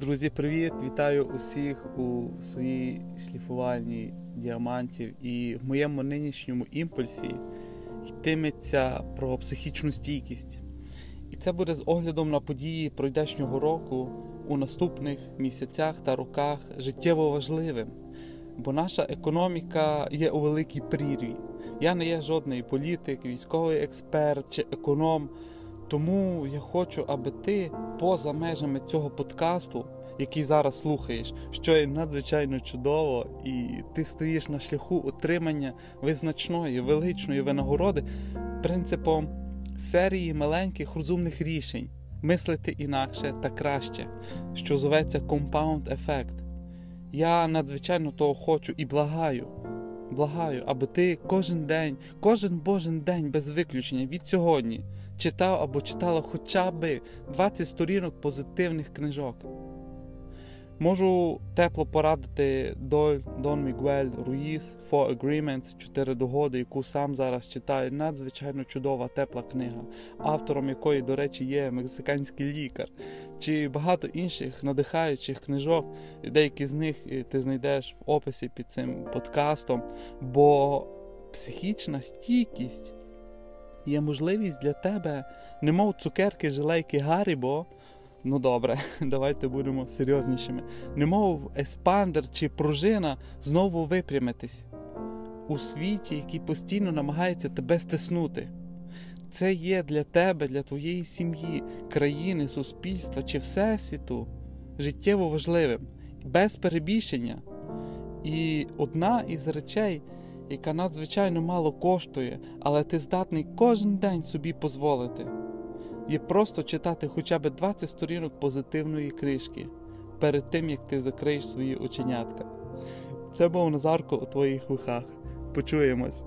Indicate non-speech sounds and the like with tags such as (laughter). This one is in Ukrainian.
Друзі, привіт! Вітаю усіх у своїй шліфувальні діамантів. І в моєму нинішньому імпульсі йтиметься про психічну стійкість. І це буде з оглядом на події пройдешнього року у наступних місяцях та роках життєво важливим. Бо наша економіка є у великій прірві. Я не є жодний політик, військовий експерт чи економ. Тому я хочу, аби ти поза межами цього подкасту, який зараз слухаєш, що є надзвичайно чудово, і ти стоїш на шляху отримання визначної, величної винагороди принципом серії маленьких розумних рішень, мислити інакше та краще, що зоветься компаунд ефект. Я надзвичайно того хочу і благаю. Благаю, аби ти кожен день, кожен божий день без виключення від сьогодні читав або читала хоча б 20 сторінок позитивних книжок. Можу тепло порадити Доль Дон Мігуель Руїс Four Agreements Чотири догоди, яку сам зараз читаю. Надзвичайно чудова тепла книга, автором якої, до речі, є мексиканський лікар, чи багато інших надихаючих книжок. Деякі з них ти знайдеш в описі під цим подкастом. Бо психічна стійкість є можливість для тебе, немов цукерки, жилейки Гарібо. Ну добре, (laughs) давайте будемо серйознішими. Немов еспандер чи пружина знову випрямитись у світі, який постійно намагається тебе стиснути. Це є для тебе, для твоєї сім'ї, країни, суспільства чи всесвіту життєво важливим, без перебільшення. І одна із речей, яка надзвичайно мало коштує, але ти здатний кожен день собі дозволити, є просто читати хоча б 20 сторінок позитивної кришки перед тим, як ти закриєш свої оченятка. Це був Назарко у твоїх вухах. Почуємось.